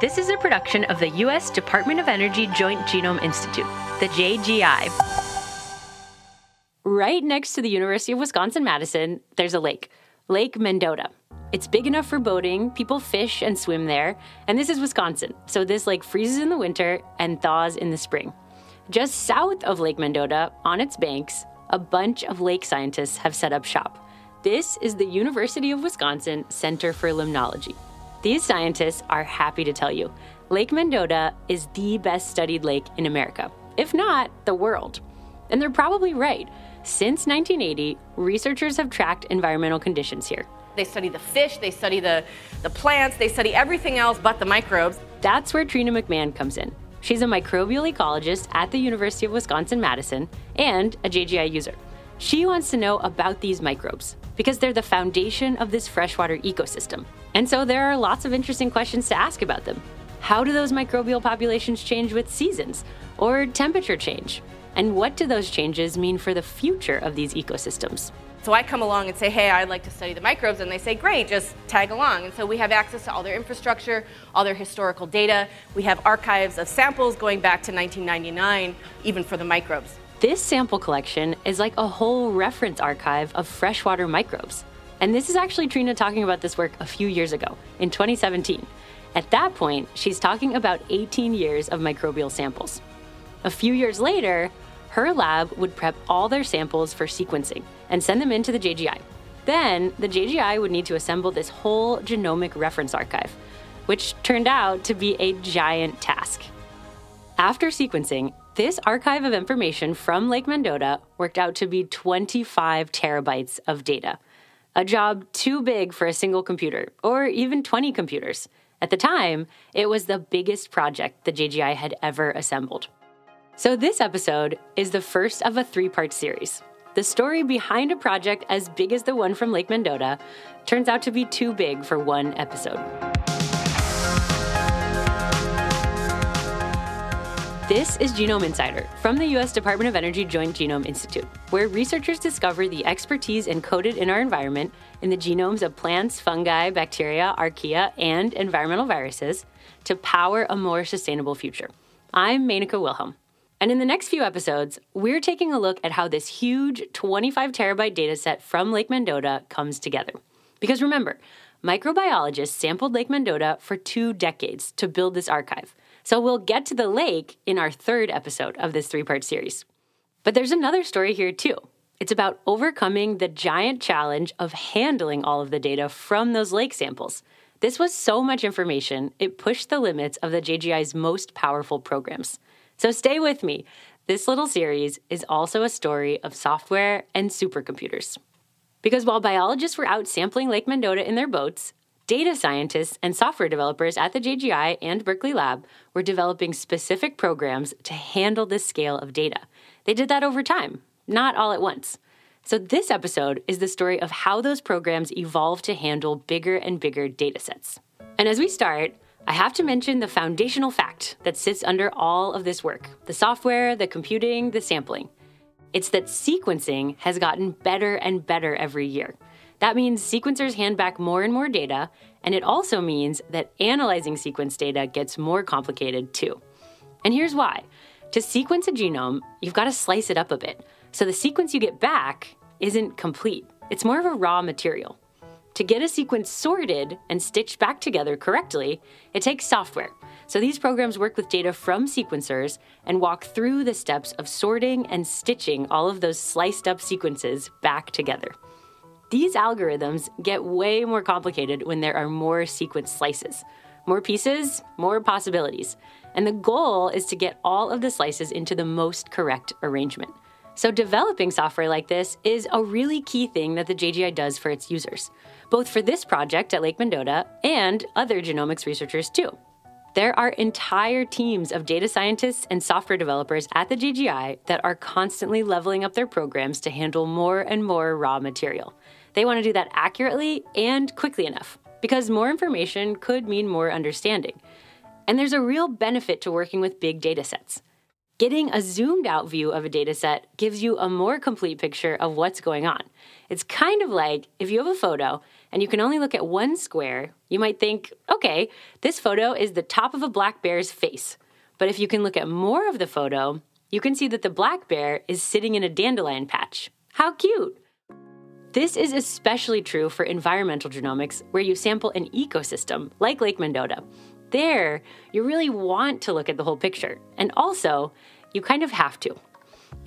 This is a production of the U.S. Department of Energy Joint Genome Institute, the JGI. Right next to the University of Wisconsin Madison, there's a lake, Lake Mendota. It's big enough for boating, people fish and swim there, and this is Wisconsin, so this lake freezes in the winter and thaws in the spring. Just south of Lake Mendota, on its banks, a bunch of lake scientists have set up shop. This is the University of Wisconsin Center for Limnology. These scientists are happy to tell you Lake Mendota is the best studied lake in America, if not the world. And they're probably right. Since 1980, researchers have tracked environmental conditions here. They study the fish, they study the, the plants, they study everything else but the microbes. That's where Trina McMahon comes in. She's a microbial ecologist at the University of Wisconsin Madison and a JGI user. She wants to know about these microbes because they're the foundation of this freshwater ecosystem. And so there are lots of interesting questions to ask about them. How do those microbial populations change with seasons or temperature change? And what do those changes mean for the future of these ecosystems? So I come along and say, hey, I'd like to study the microbes, and they say, great, just tag along. And so we have access to all their infrastructure, all their historical data. We have archives of samples going back to 1999, even for the microbes. This sample collection is like a whole reference archive of freshwater microbes. And this is actually Trina talking about this work a few years ago, in 2017. At that point, she's talking about 18 years of microbial samples. A few years later, her lab would prep all their samples for sequencing and send them into the JGI. Then, the JGI would need to assemble this whole genomic reference archive, which turned out to be a giant task. After sequencing, this archive of information from Lake Mendota worked out to be 25 terabytes of data, a job too big for a single computer, or even 20 computers. At the time, it was the biggest project the JGI had ever assembled. So, this episode is the first of a three part series. The story behind a project as big as the one from Lake Mendota turns out to be too big for one episode. This is Genome Insider from the U.S. Department of Energy Joint Genome Institute, where researchers discover the expertise encoded in our environment in the genomes of plants, fungi, bacteria, archaea, and environmental viruses to power a more sustainable future. I'm Menaka Wilhelm. And in the next few episodes, we're taking a look at how this huge 25 terabyte data set from Lake Mendota comes together. Because remember, microbiologists sampled Lake Mendota for two decades to build this archive. So we'll get to the lake in our third episode of this three part series. But there's another story here too. It's about overcoming the giant challenge of handling all of the data from those lake samples. This was so much information, it pushed the limits of the JGI's most powerful programs. So stay with me. This little series is also a story of software and supercomputers. Because while biologists were out sampling Lake Mendota in their boats, data scientists and software developers at the JGI and Berkeley Lab were developing specific programs to handle this scale of data. They did that over time, not all at once. So, this episode is the story of how those programs evolved to handle bigger and bigger data sets. And as we start, I have to mention the foundational fact that sits under all of this work the software, the computing, the sampling. It's that sequencing has gotten better and better every year. That means sequencers hand back more and more data, and it also means that analyzing sequence data gets more complicated too. And here's why to sequence a genome, you've got to slice it up a bit. So the sequence you get back isn't complete, it's more of a raw material. To get a sequence sorted and stitched back together correctly, it takes software. So these programs work with data from sequencers and walk through the steps of sorting and stitching all of those sliced up sequences back together. These algorithms get way more complicated when there are more sequence slices. More pieces, more possibilities. And the goal is to get all of the slices into the most correct arrangement. So, developing software like this is a really key thing that the JGI does for its users both for this project at Lake Mendota and other genomics researchers too. There are entire teams of data scientists and software developers at the JGI that are constantly leveling up their programs to handle more and more raw material. They want to do that accurately and quickly enough, because more information could mean more understanding. And there's a real benefit to working with big data sets. Getting a zoomed out view of a data set gives you a more complete picture of what's going on. It's kind of like if you have a photo and you can only look at one square, you might think, okay, this photo is the top of a black bear's face. But if you can look at more of the photo, you can see that the black bear is sitting in a dandelion patch. How cute! This is especially true for environmental genomics, where you sample an ecosystem, like Lake Mendota. There, you really want to look at the whole picture, and also, you kind of have to.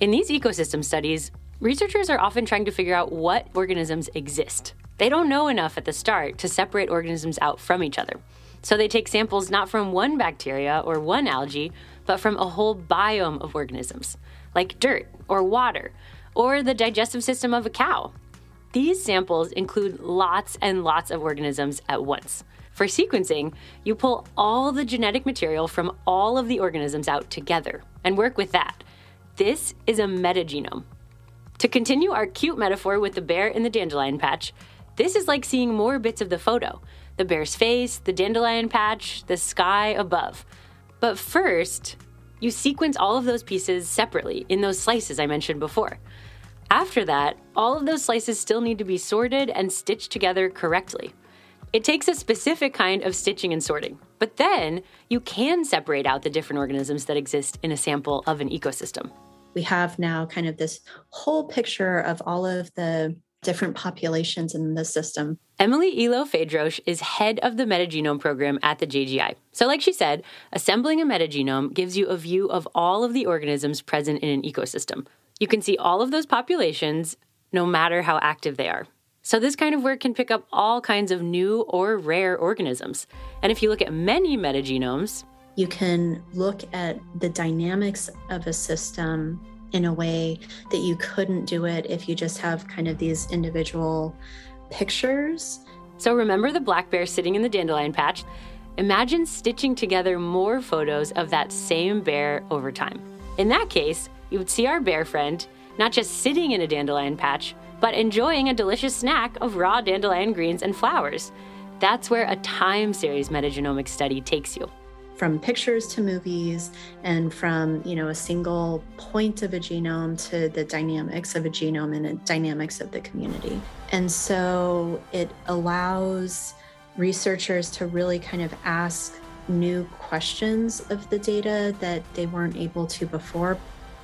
In these ecosystem studies, researchers are often trying to figure out what organisms exist. They don't know enough at the start to separate organisms out from each other. So they take samples not from one bacteria or one algae, but from a whole biome of organisms, like dirt or water, or the digestive system of a cow. These samples include lots and lots of organisms at once. For sequencing, you pull all the genetic material from all of the organisms out together and work with that. This is a metagenome. To continue our cute metaphor with the bear in the dandelion patch, this is like seeing more bits of the photo the bear's face, the dandelion patch, the sky above. But first, you sequence all of those pieces separately in those slices I mentioned before. After that, all of those slices still need to be sorted and stitched together correctly. It takes a specific kind of stitching and sorting, but then you can separate out the different organisms that exist in a sample of an ecosystem. We have now kind of this whole picture of all of the different populations in the system. Emiley Eloe-Fadrosh is head of the metagenome program at the JGI. So, like she said, assembling a metagenome gives you a view of all of the organisms present in an ecosystem. You can see all of those populations no matter how active they are. So, this kind of work can pick up all kinds of new or rare organisms. And if you look at many metagenomes, you can look at the dynamics of a system in a way that you couldn't do it if you just have kind of these individual pictures. So, remember the black bear sitting in the dandelion patch? Imagine stitching together more photos of that same bear over time. In that case, you would see our bear friend not just sitting in a dandelion patch, but enjoying a delicious snack of raw dandelion greens and flowers. That's where a time series metagenomic study takes you. From pictures to movies, and from you know a single point of a genome to the dynamics of a genome and the dynamics of the community. And so it allows researchers to really kind of ask new questions of the data that they weren't able to before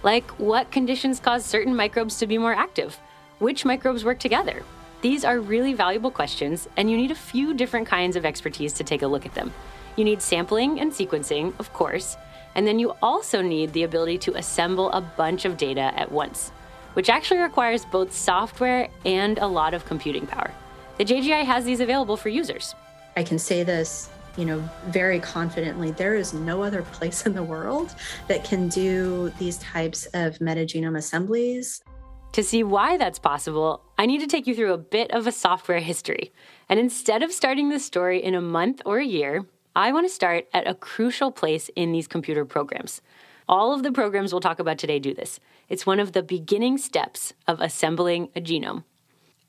like what conditions cause certain microbes to be more active? Which microbes work together? These are really valuable questions, and you need a few different kinds of expertise to take a look at them. You need sampling and sequencing, of course, and then you also need the ability to assemble a bunch of data at once, which actually requires both software and a lot of computing power. The JGI has these available for users. I can say this you know, very confidently, there is no other place in the world that can do these types of metagenome assemblies. To see why that's possible, I need to take you through a bit of a software history. And instead of starting the story in a month or a year, I want to start at a crucial place in these computer programs. All of the programs we'll talk about today do this. It's one of the beginning steps of assembling a genome.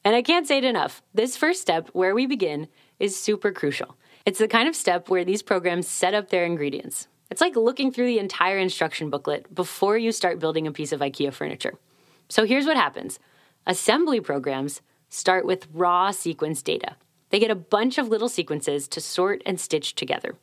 And I can't say it enough. This first step, where we begin, is super crucial. It's the kind of step where these programs set up their ingredients. It's like looking through the entire instruction booklet before you start building a piece of IKEA furniture. So here's what happens assembly programs start with raw sequence data. They get a bunch of little sequences to sort and stitch together.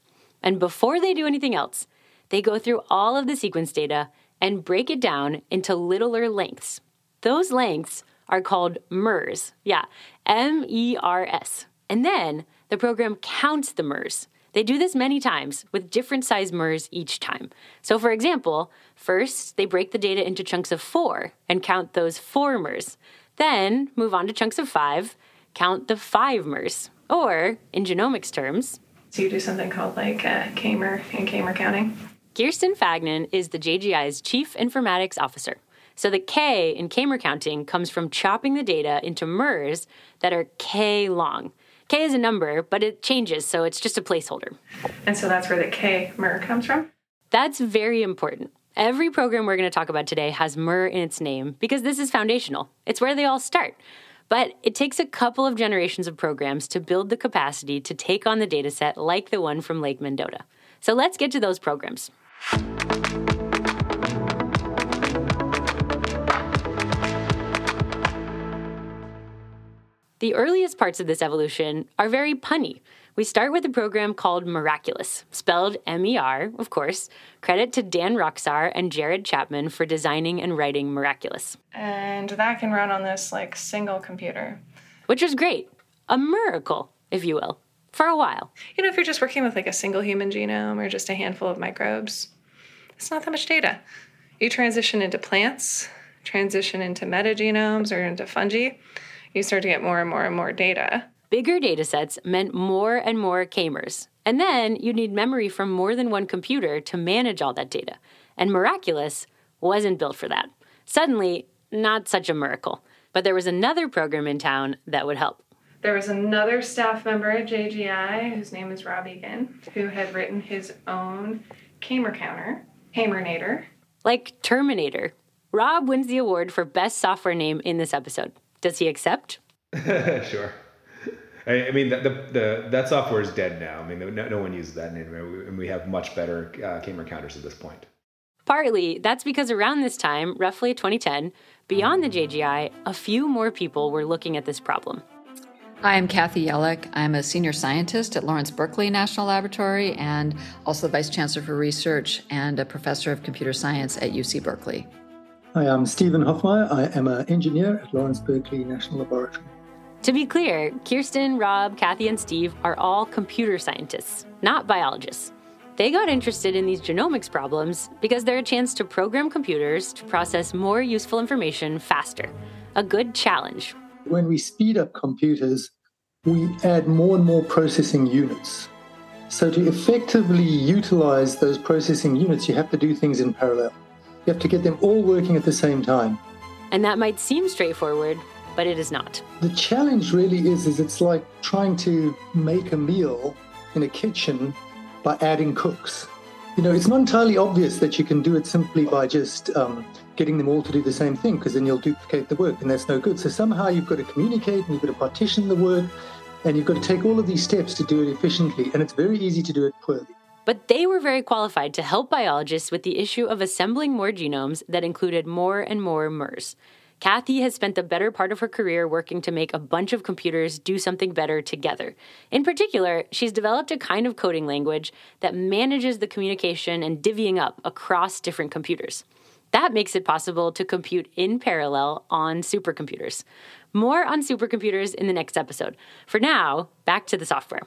And before they do anything else, they go through all of the sequence data and break it down into littler lengths. Those lengths are called MERS. Yeah, M E R S. And then the program counts the MERS. They do this many times with different size MERS each time. So, for example, first they break the data into chunks of four and count those four MERS. Then move on to chunks of five, count the five MERS. Or, in genomics terms, so you do something called like uh, K-mer and K-mer counting. Kirsten Fagnan is the JGI's chief informatics officer. So the K in K-mer counting comes from chopping the data into MERS that are K long. K is a number, but it changes, so it's just a placeholder. And so that's where the K MER comes from? That's very important. Every program we're going to talk about today has MER in its name because this is foundational. It's where they all start. But it takes a couple of generations of programs to build the capacity to take on the dataset like the one from Lake Mendota. So let's get to those programs. The earliest parts of this evolution are very punny. We start with a program called Meraculous, spelled M E R, of course. Credit to Dan Rokhsar and Jarrod Chapman for designing and writing Meraculous. And that can run on this like single computer. Which was great. A miracle, if you will, for a while. You know, if you're just working with like a single human genome or just a handful of microbes, it's not that much data. You transition into plants, transition into metagenomes or into fungi, you start to get more and more and more data. Bigger data sets meant more and more k-mers. And then you'd need memory from more than one computer to manage all that data. And Meraculous wasn't built for that. Suddenly, not such a miracle. But there was another program in town that would help. There was another staff member at JGI whose name is Rob Egan, who had written his own k-mer counter, Kmernator. Like Terminator. Rob wins the award for best software name in this episode. Does he accept? sure. I, I mean, the, the, the, that software is dead now. I mean, no, no one uses that anymore, and we have much better uh, k-mer counters at this point. Partly, that's because around this time, roughly 2010, beyond the JGI, a few more people were looking at this problem. Hi, I'm Kathy Yelick. I'm a senior scientist at Lawrence Berkeley National Laboratory and also the Vice Chancellor for Research and a professor of computer science at UC Berkeley. Hi, I'm Steven Hofmeyr. I am an engineer at Lawrence Berkeley National Laboratory. To be clear, Kirsten, Rob, Kathy, and Steve are all computer scientists, not biologists. They got interested in these genomics problems because they're a chance to program computers to process more useful information faster. A good challenge when we speed up computers, we add more and more processing units. So, to effectively utilize those processing units, you have to do things in parallel. You have to get them all working at the same time. And that might seem straightforward, but it is not. The challenge really is, is it's like trying to make a meal in a kitchen by adding cooks. You know, it's not entirely obvious that you can do it simply by just um, getting them all to do the same thing because then you'll duplicate the work and that's no good. So somehow you've got to communicate and you've got to partition the work and you've got to take all of these steps to do it efficiently. And it's very easy to do it poorly. But they were very qualified to help biologists with the issue of assembling more genomes that included more and more MERS. Kathy has spent the better part of her career working to make a bunch of computers do something better together. In particular, she's developed a kind of coding language that manages the communication and divvying up across different computers. That makes it possible to compute in parallel on supercomputers. More on supercomputers in the next episode. For now, back to the software.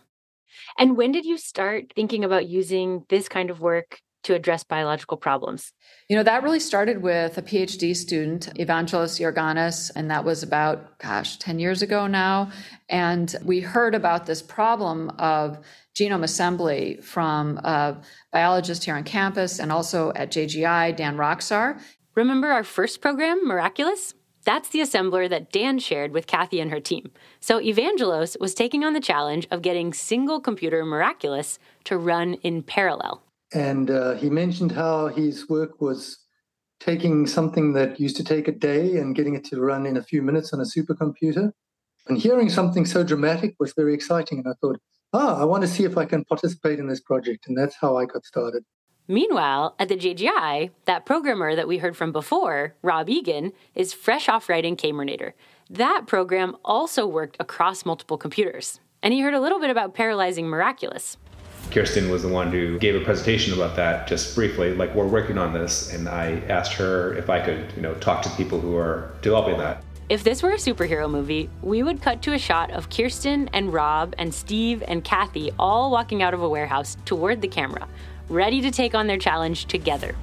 And when did you start thinking about using this kind of work to address biological problems? You know, that really started with a PhD student, Evangelos Georganas, and that was about, gosh, 10 years ago now. And we heard about this problem of genome assembly from a biologist here on campus and also at JGI, Dan Rokhsar. Remember our first program, Meraculous? That's the assembler that Dan shared with Kathy and her team. So Evangelos was taking on the challenge of getting single computer Meraculous to run in parallel. And uh, he mentioned how his work was taking something that used to take a day and getting it to run in a few minutes on a supercomputer. And hearing something so dramatic was very exciting. And I thought, ah, I want to see if I can participate in this project. And that's how I got started. Meanwhile, at the JGI, that programmer that we heard from before, Rob Egan, is fresh off writing Kmernator. That program also worked across multiple computers. And he heard a little bit about paralyzing Meraculous. Kirsten was the one who gave a presentation about that just briefly. Like, we're working on this, and I asked her if I could, you know, talk to people who are developing that. If this were a superhero movie, we would cut to a shot of Kirsten and Rob and Steve and Kathy all walking out of a warehouse toward the camera, ready to take on their challenge together.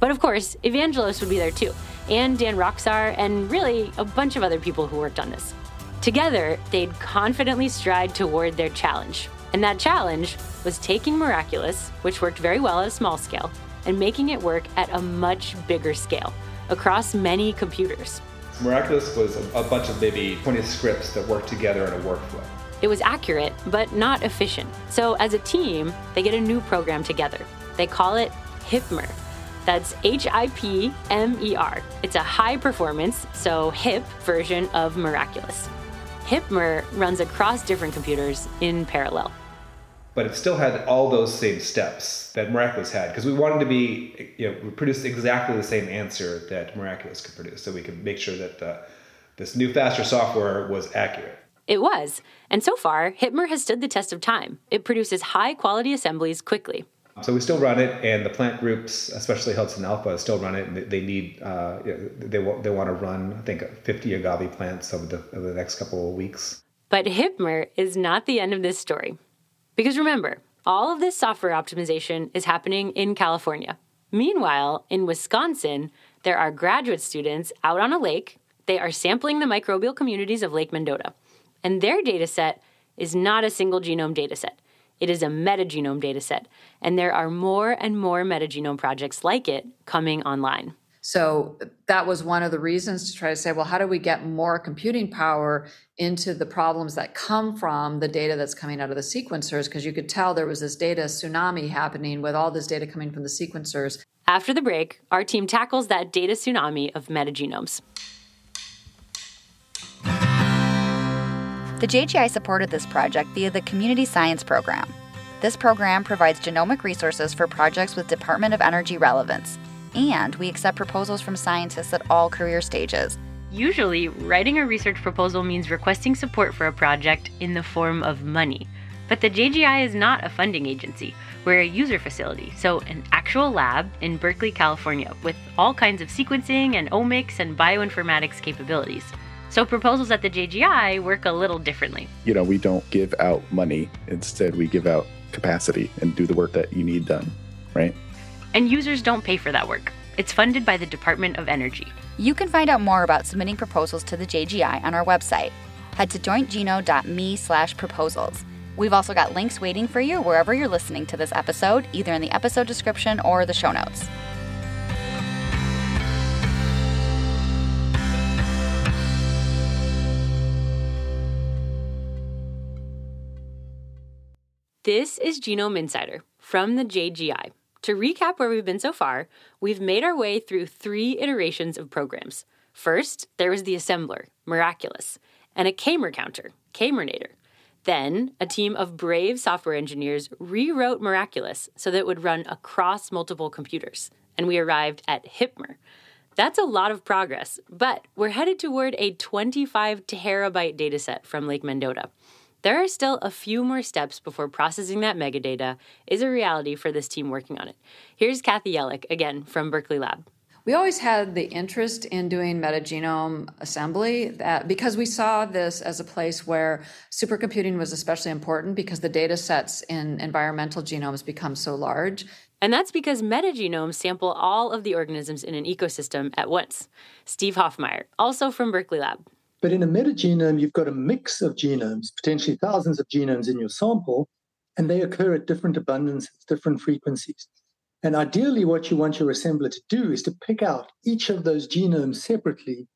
But of course, Evangelos would be there too, and Dan Rokhsar, and really a bunch of other people who worked on this. Together, they'd confidently stride toward their challenge. And that challenge was taking Meraculous, which worked very well at a small scale, and making it work at a much bigger scale across many computers. Meraculous was a bunch of maybe 20 scripts that worked together in a workflow. It was accurate, but not efficient. So, as a team, they get a new program together. They call it HIPMER. That's H I P M E R. It's a high performance, so HIP version of Meraculous. HIPMER runs across different computers in parallel but it still had all those same steps that Meraculous had because we wanted to be, you know, produce exactly the same answer that Meraculous could produce. So we could make sure that the this new, faster software was accurate. It was. And so far, HipMer has stood the test of time. It produces high quality assemblies quickly. So we still run it, and the plant groups, especially Hudson Alpha, still run it. And they need uh, they they want to run I think 50 agave plants over the over the next couple of weeks. But HipMer is not the end of this story, because remember, all of this software optimization is happening in California. Meanwhile, in Wisconsin, there are graduate students out on a lake. They are sampling the microbial communities of Lake Mendota, and their data set is not a single genome data set. It is a metagenome dataset, and there are more and more metagenome projects like it coming online. So that was one of the reasons to try to say, well, how do we get more computing power into the problems that come from the data that's coming out of the sequencers? Because you could tell there was this data tsunami happening with all this data coming from the sequencers. After the break, our team tackles that data tsunami of metagenomes. The JGI supported this project via the Community Science Program. This program provides genomic resources for projects with Department of Energy relevance, and we accept proposals from scientists at all career stages. Usually, writing a research proposal means requesting support for a project in the form of money. But the JGI is not a funding agency. We're a user facility, so an actual lab in Berkeley, California, with all kinds of sequencing and omics and bioinformatics capabilities. So proposals at the JGI work a little differently. You know, we don't give out money. Instead, we give out capacity and do the work that you need done, right? And users don't pay for that work. It's funded by the Department of Energy. You can find out more about submitting proposals to the JGI on our website. Head to jointgeno.me slash proposals. We've also got links waiting for you wherever you're listening to this episode, either in the episode description or the show notes. This is Genome Insider from the JGI. To recap where we've been so far, we've made our way through three iterations of programs. First, there was the assembler, Meraculous, and a K-mer counter, K-mernator. Then, a team of brave software engineers rewrote Meraculous so that it would run across multiple computers, and we arrived at Hipmer. That's a lot of progress, but we're headed toward a 25 terabyte dataset from Lake Mendota. There are still a few more steps before processing that metadata is a reality for this team working on it. Here's Kathy Yelick, again from Berkeley Lab. We always had the interest in doing metagenome assembly that because we saw this as a place where supercomputing was especially important because the data sets in environmental genomes become so large. And that's because metagenomes sample all of the organisms in an ecosystem at once. Steve Hofmeyr, also from Berkeley Lab. But in a metagenome, you've got a mix of genomes, potentially thousands of genomes in your sample, and they occur at different abundances, different frequencies. And ideally, what you want your assembler to do is to pick out each of those genomes separately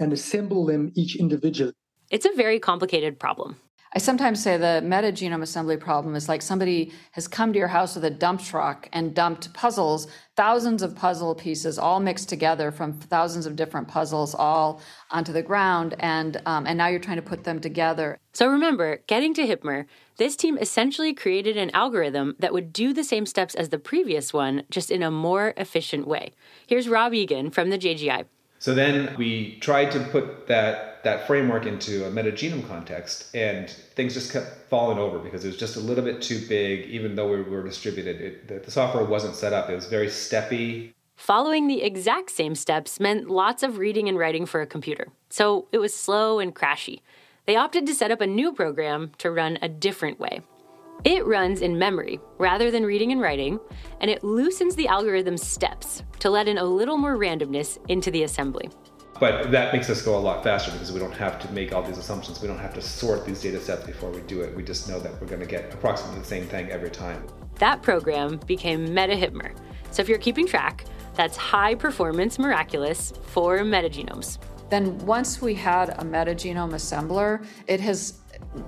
and assemble them each individually. It's a very complicated problem. I sometimes say the metagenome assembly problem is like somebody has come to your house with a dump truck and dumped puzzles, thousands of puzzle pieces all mixed together from thousands of different puzzles all onto the ground, and um, and now you're trying to put them together. So remember, getting to HipMer, this team essentially created an algorithm that would do the same steps as the previous one, just in a more efficient way. Here's Rob Egan from the JGI. So then we tried to put that that framework into a metagenome context, and things just kept falling over because it was just a little bit too big. Even though we were distributed, it, the, the software wasn't set up. It was very steppy. Following the exact same steps meant lots of reading and writing for a computer, so it was slow and crashy. They opted to set up a new program to run a different way. It runs in memory rather than reading and writing, and it loosens the algorithm's steps to let in a little more randomness into the assembly. But that makes us go a lot faster because we don't have to make all these assumptions. We don't have to sort these data sets before we do it. We just know that we're going to get approximately the same thing every time. That program became MetaHipMer. So if you're keeping track, that's high performance meraculous for metagenomes. Then once we had a metagenome assembler, it has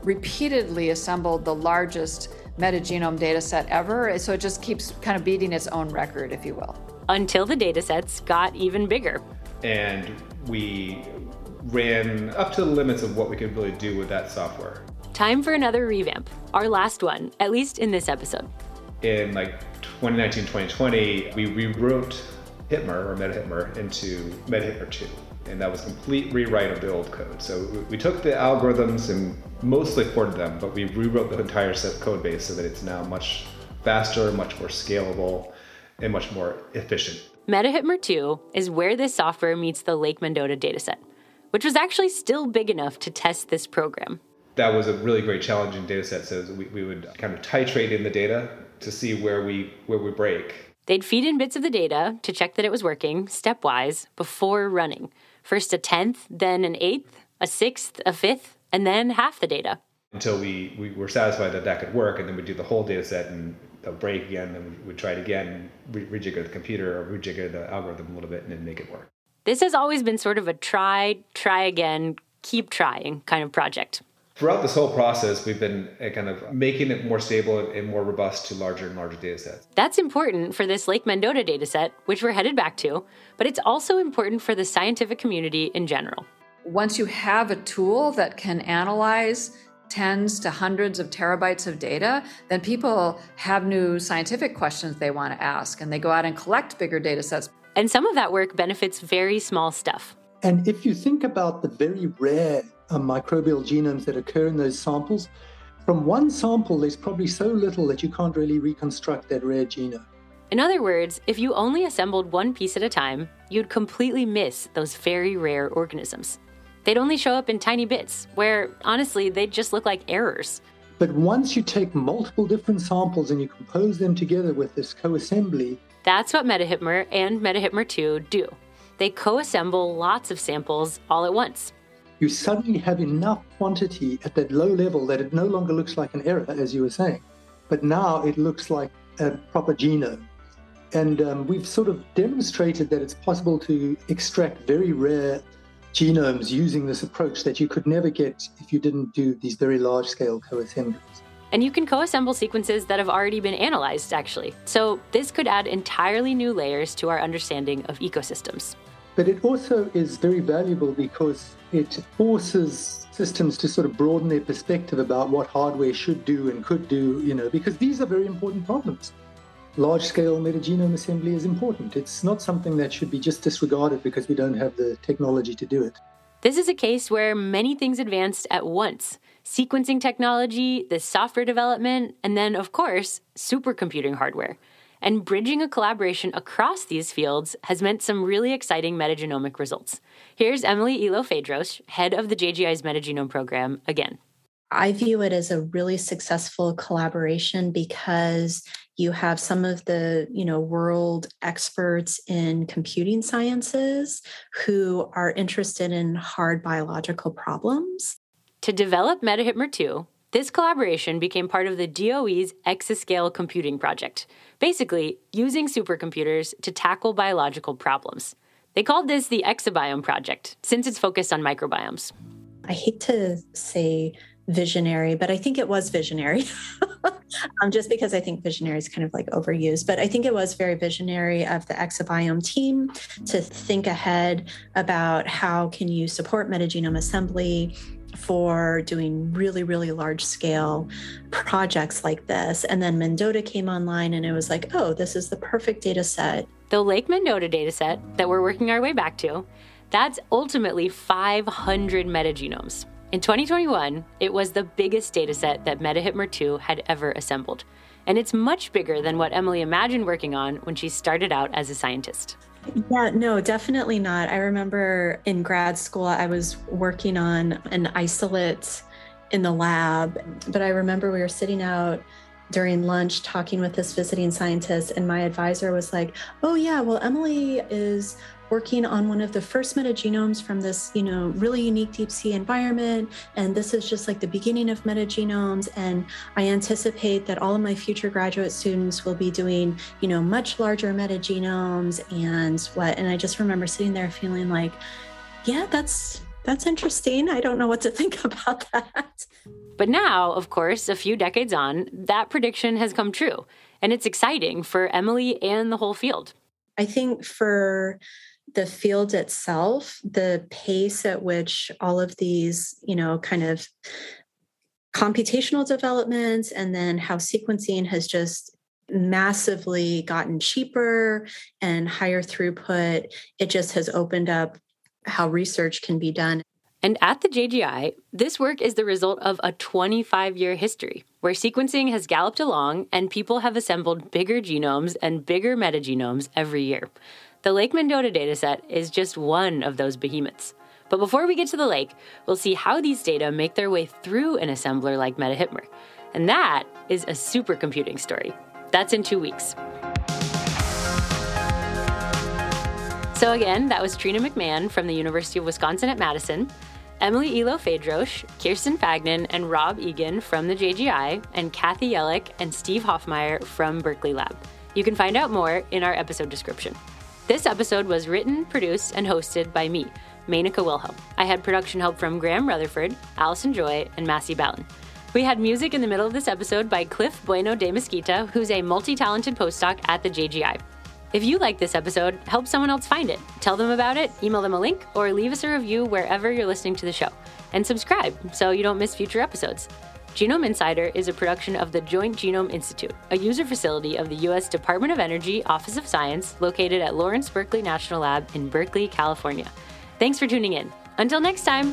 repeatedly assembled the largest metagenome data set ever. So it just keeps kind of beating its own record, if you will. Until the data sets got even bigger. And we ran up to the limits of what we could really do with that software. Time for another revamp, our last one, at least in this episode. In like 2019, 2020, we rewrote HipMer or MetaHipMer into MetaHipMer 2. And that was complete rewrite of the old code. So we took the algorithms and mostly ported them, but we rewrote the entire code base so that it's now much faster, much more scalable, and much more efficient. MetaHipMer 2 is where this software meets the Lake Mendota dataset, which was actually still big enough to test this program. That was a really great challenging dataset. So we, we would kind of titrate in the data to see where we where we break. They'd feed in bits of the data to check that it was working stepwise before running. First a tenth, then an eighth, a sixth, a fifth, and then half the data. Until we, we were satisfied that that could work, and then we'd do the whole data set and a break again, and we'd try it again, re- rejigger the computer or rejigger the algorithm a little bit, and then make it work. This has always been sort of a try, try again, keep trying kind of project. Throughout this whole process, we've been uh, kind of making it more stable and more robust to larger and larger data sets. That's important for this Lake Mendota dataset, which we're headed back to, but it's also important for the scientific community in general. Once you have a tool that can analyze tens to hundreds of terabytes of data, then people have new scientific questions they want to ask and they go out and collect bigger data sets. And some of that work benefits very small stuff. And if you think about the very rare uh, microbial genomes that occur in those samples, from one sample, there's probably so little that you can't really reconstruct that rare genome. In other words, if you only assembled one piece at a time, you'd completely miss those very rare organisms. They'd only show up in tiny bits, where honestly, they'd just look like errors. But once you take multiple different samples and you compose them together with this co assembly, that's what MetaHipMer and MetaHipMer 2 do. They co assemble lots of samples all at once. You suddenly have enough quantity at that low level that it no longer looks like an error, as you were saying, but now it looks like a proper genome. And um, we've sort of demonstrated that it's possible to extract very rare genomes using this approach that you could never get if you didn't do these very large scale co assemblies. And you can co assemble sequences that have already been analyzed, actually. So this could add entirely new layers to our understanding of ecosystems. But it also is very valuable because it forces systems to sort of broaden their perspective about what hardware should do and could do, you know, because these are very important problems large scale metagenome assembly is important. It's not something that should be just disregarded because we don't have the technology to do it. This is a case where many things advanced at once sequencing technology, the software development, and then, of course, supercomputing hardware. And bridging a collaboration across these fields has meant some really exciting metagenomic results. Here's Emiley Eloe-Fadrosh, head of the JGI's metagenome program, again. I view it as a really successful collaboration because you have some of the you know world experts in computing sciences who are interested in hard biological problems. To develop MetaHipMer 2, this collaboration became part of the DOE's Exascale Computing Project, basically using supercomputers to tackle biological problems. They called this the Exabiome Project, since it's focused on microbiomes. I hate to say visionary, but I think it was visionary. um, just because I think visionary is kind of like overused, but I think it was very visionary of the exabiome team to think ahead about how can you support metagenome assembly for doing really, really large scale projects like this. And then Mendota came online and it was like, oh, this is the perfect data set. The Lake Mendota data set that we're working our way back to, that's ultimately 500 metagenomes. In 2021, it was the biggest dataset that MetaHipMer 2 had ever assembled. And it's much bigger than what Emily imagined working on when she started out as a scientist. Yeah, no, definitely not. I remember in grad school, I was working on an isolate in the lab, but I remember we were sitting out during lunch talking with this visiting scientist, and my advisor was like, Oh, yeah, well, Emily is working on one of the first metagenomes from this, you know, really unique deep sea environment. And this is just like the beginning of metagenomes. And I anticipate that all of my future graduate students will be doing, you know, much larger metagenomes and what. And I just remember sitting there feeling like, yeah, that's that's interesting. I don't know what to think about that. But now, of course, a few decades on, that prediction has come true. And it's exciting for Emily and the whole field. I think for the field itself, the pace at which all of these, you know, kind of computational developments and then how sequencing has just massively gotten cheaper and higher throughput, it just has opened up how research can be done. And at the JGI, this work is the result of a 25 year history where sequencing has galloped along and people have assembled bigger genomes and bigger metagenomes every year. The Lake Mendota dataset is just one of those behemoths. But before we get to the lake, we'll see how these data make their way through an assembler like MetaHipMer. And that is a supercomputing story. That's in two weeks. So, again, that was Trina McMahon from the University of Wisconsin at Madison, Emiley Eloe-Fadrosh, Kirsten Fagnan, and Rob Egan from the JGI, and Kathy Yelick and Steve Hofmeyr from Berkeley Lab. You can find out more in our episode description. This episode was written, produced, and hosted by me, Menaka Wilhelm. I had production help from Graham Rutherford, Allison Joy, and Massie Ballon. We had music in the middle of this episode by Cliff Bueno de Mesquita, who's a multi talented postdoc at the JGI. If you like this episode, help someone else find it. Tell them about it, email them a link, or leave us a review wherever you're listening to the show. And subscribe so you don't miss future episodes. Genome Insider is a production of the Joint Genome Institute, a user facility of the U.S. Department of Energy Office of Science located at Lawrence Berkeley National Lab in Berkeley, California. Thanks for tuning in. Until next time.